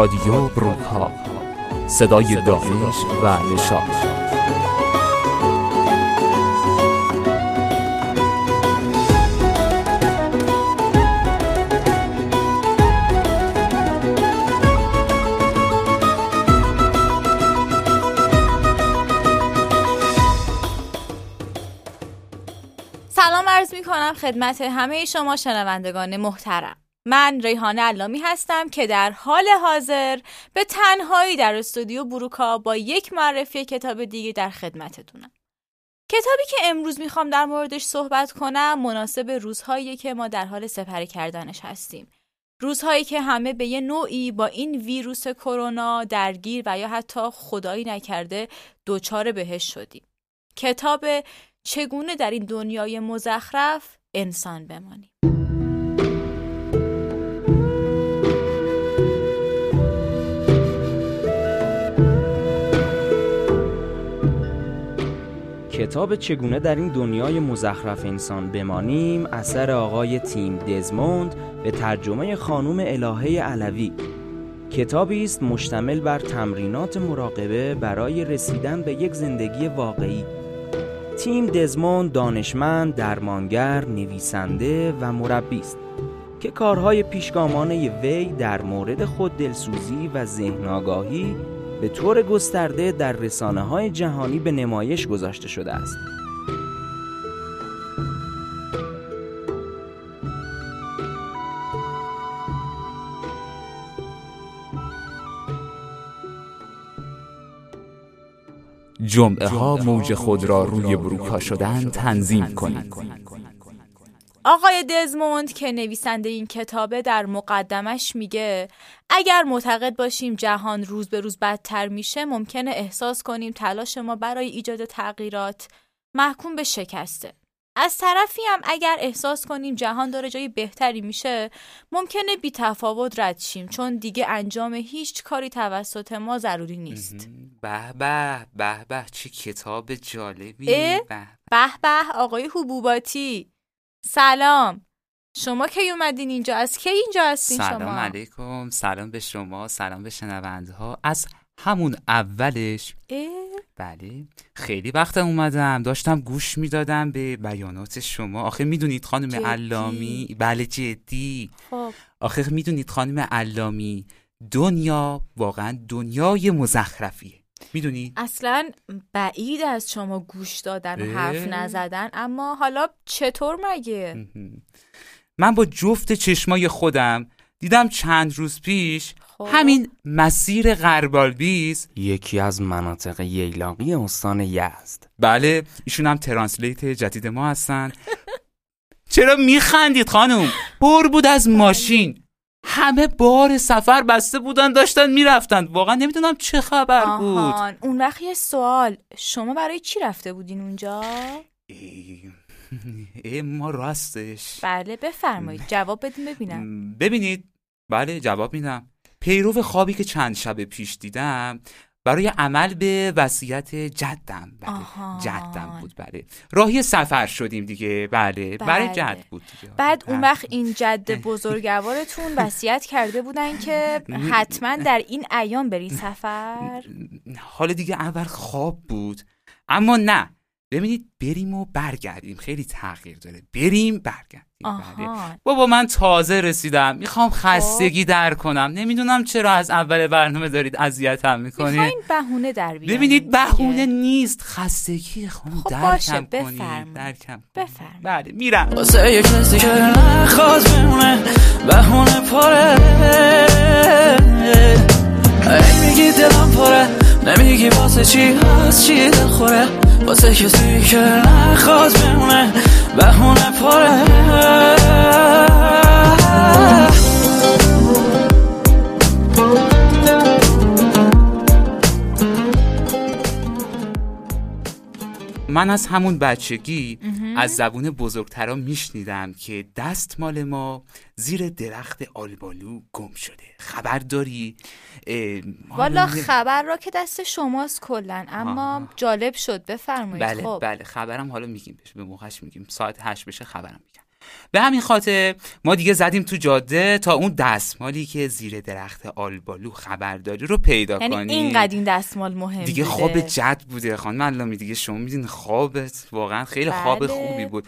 رادیو بروکا صدای دانش و نشاط سلام عرض می کنم خدمت همه شما شنوندگان محترم. من ریحانه علامی هستم که در حال حاضر به تنهایی در استودیو بروکا با یک معرفی کتاب دیگه در خدمتتونم. کتابی که امروز می‌خوام در موردش صحبت کنم مناسب روزهایی که ما در حال سپری کردنش هستیم. روزهایی که همه به یه نوعی با این ویروس کرونا درگیر و یا حتی خدایی نکرده دچار بهش شدیم. کتاب چگونه در این دنیای مزخرف انسان بمانیم. کتاب چگونه در این دنیای مزخرف انسان بمانیم اثر آقای تیم دزموند به ترجمه خانم الهه علوی. کتابی است مشتمل بر تمرینات مراقبه برای رسیدن به یک زندگی واقعی. تیم دزموند دانشمند، درمانگر، نویسنده و مربی است که کارهای پیشگامانه وی در مورد خود دلسوزی و ذهن آگاهی به طور گسترده در رسانه های جهانی به نمایش گذاشته شده است. جمعه ها موج خود را روی بروکا شدن تنظیم کنید آقای دزموند که نویسنده این کتابه در مقدمش میگه اگر معتقد باشیم جهان روز به روز بدتر میشه ممکنه احساس کنیم تلاش ما برای ایجاد تغییرات محکوم به شکسته. از طرفی هم اگر احساس کنیم جهان داره جای بهتری میشه ممکنه بی تفاوت رد شیم چون دیگه انجام هیچ کاری توسط ما ضروری نیست. به به به به چه کتاب جالبی. به به آقای حبوباتی. سلام. شما کی اومدین اینجا؟ از کی اینجا هستین سلام شما؟ علیکم. سلام به شما سلام به شنونده ها از همون اولش. اه؟ بله. خیلی وقت اومدم. داشتم گوش می‌دادم به بیانات شما. آخه می‌دونید خانم جدی؟ علامی بله جدی. خب. آخه می‌دونید خانم علامی دنیا واقعا دنیای مزخرفیه. می‌دونید اصلا بعید از شما گوش دادن و؟ حرف نزدن اما حالا چطور مگه؟ من با جفت چشمای خودم دیدم چند روز پیش خب. همین مسیر غربالبیز یکی از مناطق ییلاقی استان یزد. بله ایشون هم ترانسلیت جدید ما هستن. چرا میخندید خانم؟ پر بود از ماشین. همه بار سفر بسته بودن داشتن می‌رفتن. واقعا نمی‌دونم چه خبر بود. آهان اون وقت یه سوال. شما برای چی رفته بودین اونجا؟ ای, ای ما راستش. بله بفرمایید. جواب بدین ببینم. ببینید. بله جواب میدم. پیرو خوابی که چند شب پیش دیدم برای عمل به وصیت جدم بله. جدم بود بله. راهی سفر شدیم دیگه بله. برای بله. جد بود دیگه. بعد اون بله. وقت این جد بزرگوارتون وصیت کرده بودن که حتما در این ایام برید سفر. حالا دیگه اول خواب بود اما نه. ببینید بریم و برگردیم. خیلی تغییر داره. بریم برگردیم. بله. بابا من تازه رسیدم. می‌خوام خستگی در کنم. نمی‌دونم چرا از اول برنامه دارید اذیتم می‌کنید. می‌خواین بهونه در بیارین. ببینید. بهونه نیست. خستگی خانم خب درکم کنید. بفرمایید. درکم. بفرمایید. بله میرم. واسه یه کسی که بمونه بهونه پره. ای میگی دلم پره. نمیگی واسه چی هست چی دل خوره. واسه کسی که نخواد بمونه بهونه پره. من از همون بچگی از زبون بزرگترا میشنیدم که دستمال ما زیر درخت آلبالو گم شده. خبر داری؟ والا خبر را که دست شماست کلا اما آها. جالب شد. بفرمایید. بله خب. بله خبرم حالا میگیم بهش به موقعش میگیم. ساعت هشت بشه خبرم میگم. به همین خاطر ما دیگه زدیم تو جاده تا اون دستمالی که زیر درخت آلبالو خبرداری رو پیدا یعنی کنیم. اینقدر این دستمال مهم دیگه. خواب جد بوده خانم. علامی دیگه شما میدین خوابت واقعا خیلی خواب بله. خوبی بود.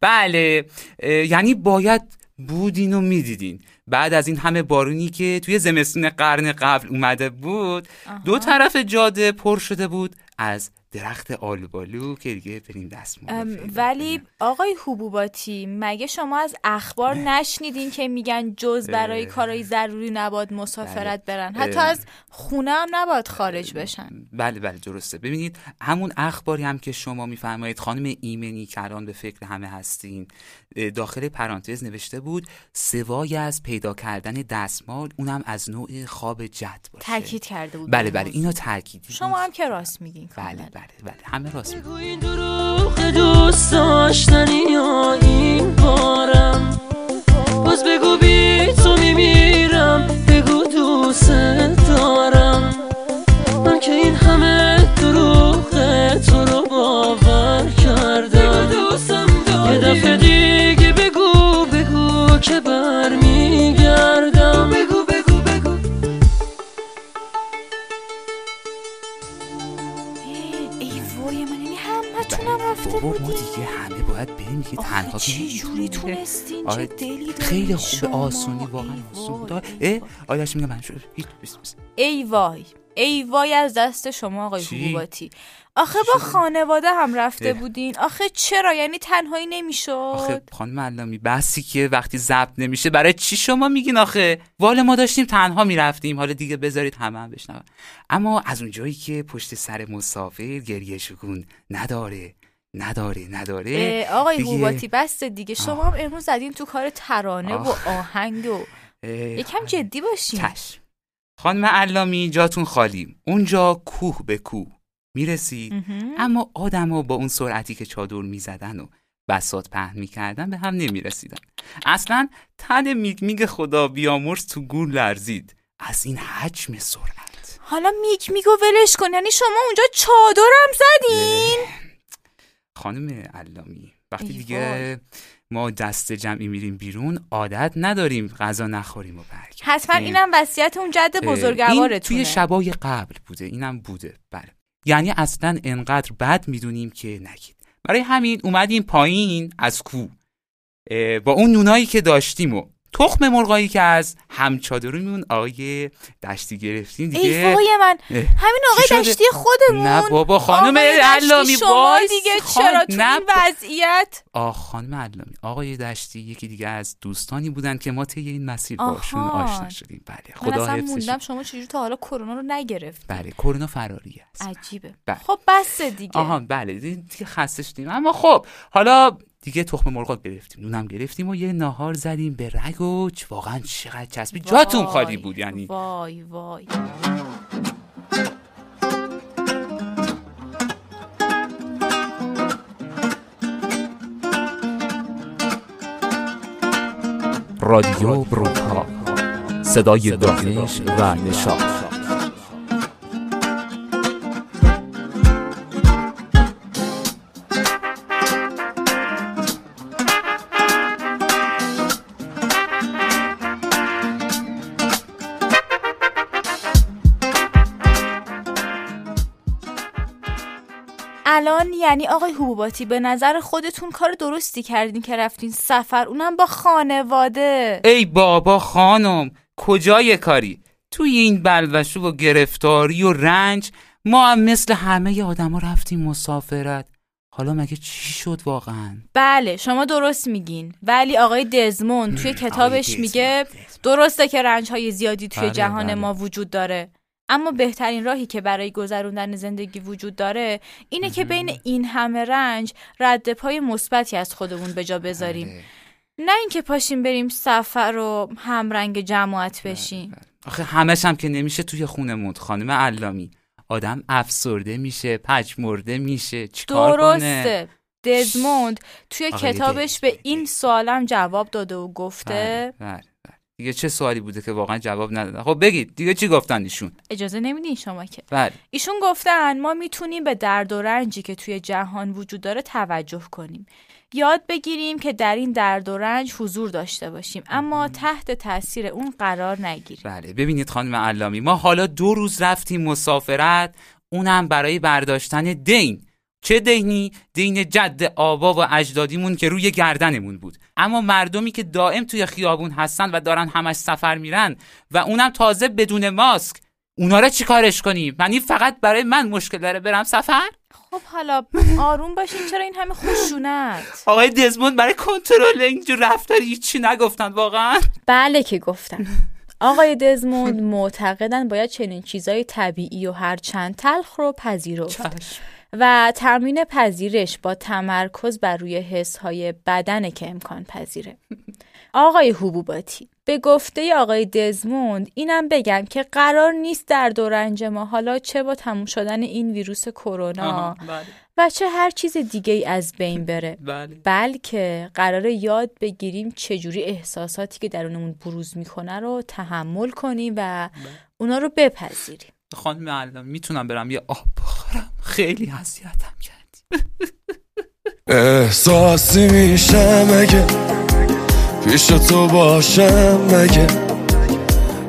بله یعنی باید بودین و می‌دیدین. بعد از این همه بارونی که توی زمستون قرن قبل اومده بود دو طرف جاده پر شده بود از درخت آلبالو که دیگه بریم دستمال ولی. آقای حبوباتی مگه شما از اخبار نشنیدین که میگن جز برای. کارهای ضروری نباید مسافرت برن حتی. از خونه هم نباید خارج بشن بله بله درسته ببینید همون اخباری هم که شما میفرمایید خانم ایمنی که الان به فکر همه هستین داخل پرانتز نوشته بود سوای از پیدا کردن دستمال اونم از نوع خواب جد باشه تاکید کرده بود بله بله. اینو تاکیدی شما هم که راست میگین بله. بله بله همه راست میگن. دوست داشتنی یعنی همه تونم بله. رفته بابا ما دیگه همه باید بریم دیگه تنها چه که جوری تونستین آره، چه دلی خیلی خوبه شما. آسونی واقعا آسون بود اه ای. آیدش میگم من شد هیچ. ای وای ای وای از دست شما آقای؟ حبوباتی. آخه با خانواده هم رفته اه. بودین. آخه چرا؟ یعنی تنهایی نمی‌شد. آخه خانم علمی بحثی که وقتی ضبط نمیشه برای چی شما میگین آخه؟ والا ما داشتیم تنها می‌رفتیم. حالا دیگه بذارید همه هم بشنون. اما از اونجایی که پشت سر مسافر گریه شگون نداره. نداره. نداره. آقای دیگه- حبوباتی بس دیگه. شما هم امروز زدین تو کار ترانه و آخ. آهنگ و اه، یکم جدی باشین. چشم. خانم علامی جاتون خالی. اونجا کوه به کوه. می‌رسید. اما آدما با اون سرعتی که چادر می‌زدن و بسات پهن می‌کردن به هم نمی‌رسیدن. اصلا تن میگ میگ خدا بیامرز تو گور لرزید. از این حجم سرعت. حالا میک میگو ولش کن. یعنی شما اونجا چادرم زدین؟ خانم علامی وقتی دیگه. ما دست جمعی میریم بیرون عادت نداریم غذا نخوریم و برگردیم. حتما اینم وصیت اون جد این بزرگوارتونه. توی شبای قبل بوده اینم بوده. بله. یعنی اصلا انقدر بد می‌دونیم که نگید. برای همین اومدیم پایین از کو. با اون نونایی که داشتیم و تخم مرغایی که از همچادرمون آقای دشتی گرفتیم ای دیگه. وای من. همین آقای؟ دشتی خودمون. نه بابا خانم علامی شما. دیگه خان- چرا تو نه این وضعیت؟ آه خانم علامی آقای دشتی یکی دیگه از دوستانی بودن که ما طی این مسیر باشون. آشنا شدیم. بله من خدا اصلا حفظشون موندم شما چجوری تا حالا کرونا رو نگرفت بله کرونا فراری است. عجیبه. بله. خب بس دیگه. آها بله دی- دیگه خسته شدیم. اما خب حالا دیگه تخم مرغ گرفتیم نونم گرفتیم و یه ناهار زدیم به رگ و چ- واقعا چقدر چسبید. جاتون خالی بود یعنی. وای وای. رادیو بروکا صدای دانش و نشاط. الان یعنی آقای حبوباتی به نظر خودتون کار درستی کردین که رفتین سفر. اونم با خانواده. ای بابا خانم کجای کاری؟ توی این بلوشو و گرفتاری و رنج ما هم مثل همه آدما رفتیم مسافرت. حالا مگه چی شد واقعا؟ بله شما درست میگین. ولی آقای دزمون توی کتابش دزموند، میگه. درسته که رنج های زیادی توی بله، جهان بله. ما وجود داره. اما بهترین راهی که برای گذروندن زندگی وجود داره اینه که بین این همه رنج رد پای مثبتی از خودمون به جا بذاریم. بله. نه اینکه پاشیم بریم سفر و همرنگ جماعت بشیم. آخه همش هم که نمیشه توی خونمون خانم علامی آدم افسرده میشه پچمرده میشه چیکار کنه؟ درسته. دزموند توی کتابش به. این سوالم جواب داده و گفته. بله، بله، بله. دیگه چه سوالی بوده که واقعا جواب ندادن؟ خب بگید دیگه چی گفتن ایشون؟ اجازه نمیدین شما که. بله. ایشون گفتن ما می‌تونیم به درد و رنجی که توی جهان وجود داره توجه کنیم. یاد بگیریم که در این درد و رنج حضور داشته باشیم اما تحت تاثیر اون قرار نگیریم. بله. ببینید خانم علامی ما حالا دو روز رفتیم مسافرت اونم برای برداشتن دین. چه دینی؟ دین جد آبا و اجدادیمون که روی گردنمون بود. اما مردمی که دائم توی خیابون هستن و دارن همش سفر میرن و اونم تازه بدون ماسک اونا رو چیکارش کنیم؟ یعنی فقط برای من مشکل داره برم سفر؟ خب حالا آروم باشین چرا این همه خشونت؟ آقای دزموند برای کنترل اینجور رفتاری هیچی نگفتن واقعا؟ بله که گفتن. آقای دزموند معتقدن باید چنین چیزای طبیعی و هر چند تلخ رو پذیرفت. چشم و تمرین پذیرش با تمرکز بر روی حسهای بدنه که امکان پذیره. آقای حبوباتی به گفته آقای دزموند اینم بگم که قرار نیست در دو رنج ما حالا چه با تموم شدن این ویروس کرونا بله. و چه هر چیز دیگه ای از بین بره. بله. بلکه قراره یاد بگیریم چجوری احساساتی که درونمون بروز می‌کنه رو تحمل کنیم و اونا رو بپذیریم. خانم علامی می‌تونم برم یه آب خیلی اذیتم کردی. احساسی میشه مگه؟ پیش تو باشم مگه؟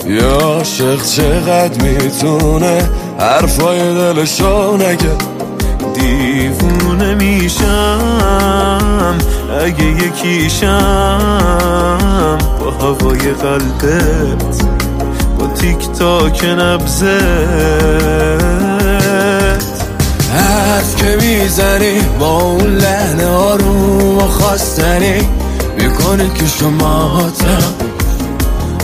یا عاشق چقدر می‌تونه حرفای دلشو نگه؟ دیوونه میشم اگه یکیشم با هوای قلبت با تیک تاک نبزت حرف که می‌زنی با اون لحن آروم و خواستنی می‌کنه که شماتم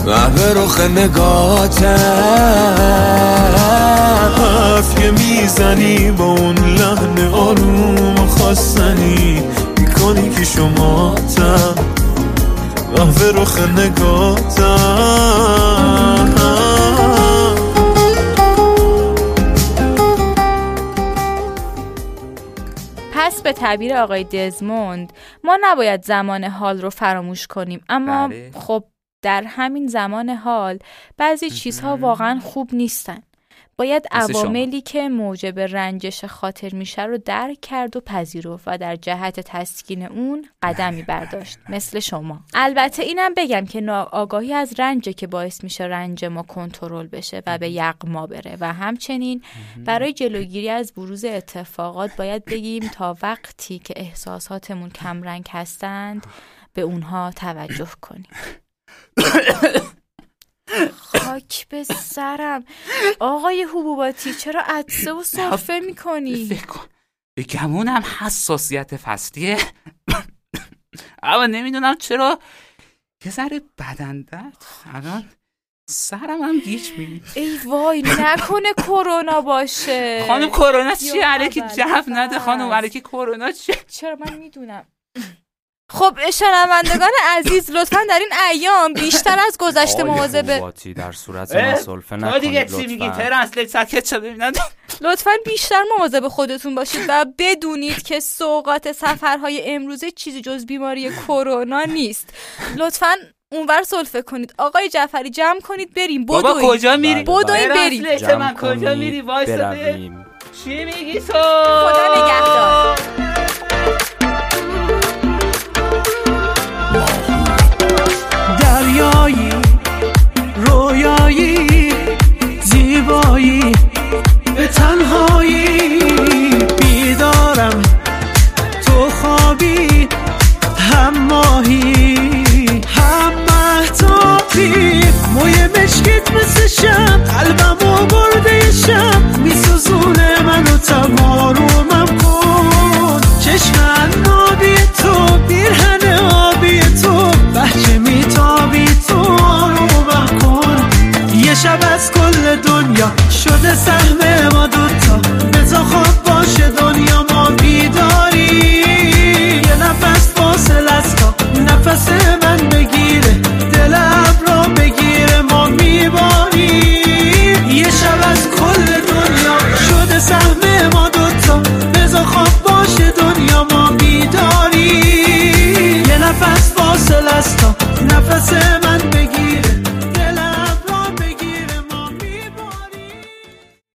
محبه رخ نگاتم. حرف که می‌زنی با اون لحن آروم و خواستنی می‌کنی که شما تم قهوه رخ نگاتم. تعبیر آقای دزموند ما نباید زمان حال رو فراموش کنیم اما بله. خب در همین زمان حال بعضی چیزها واقعا خوب نیستن باید. عواملی که موجب رنجش خاطر میشه رو درک کرد و پذیرفت و در جهت تسکین اون قدمی برداشت مثل شما. البته اینم بگم که آگاهی از رنج که باعث میشه رنج ما کنترل بشه و به یغما بره. و همچنین برای جلوگیری از بروز اتفاقات باید بگیم تا وقتی که احساساتمون کمرنگ هستند به اونها توجه کنیم. خاک به سرم. آقای حبوباتی چرا عدسه و سرفه می‌کنی؟ فکر کن. به گمونم حساسیت فصلیه اما نمی‌دونم چرا. یه ذره بدن درد. الان سرم هم گیج میگی ای وای نکنه کرونا باشه. خانم کرونا چیه؟ یا علیکی جو نده. خانم. علیکی کرونا چیه؟ چرا؟ من می‌دونم. خب شنوندگان عزیز لطفا در این ایام بیشتر از گذشته مواظب در صورت مسلفه تو دیگه نکنید چی میگی؟ ترنسلیت ساکت شو ببینم لطفا بیشتر مواظب خودتون باشید و بدونید که سوقات سفرهای امروزه چیزی جز بیماری کرونا نیست. لطفا اونور سلفه کنید. آقای جعفری جمع کنید بریم. بابا بدوین. کجا میری؟ بله، بدوین بله. بریم. من کجا میری؟ برویم. چی میگی تو؟ خدا نگهدار. دریایی رویایی زیبایی به تنهایی. دنیا شده سهم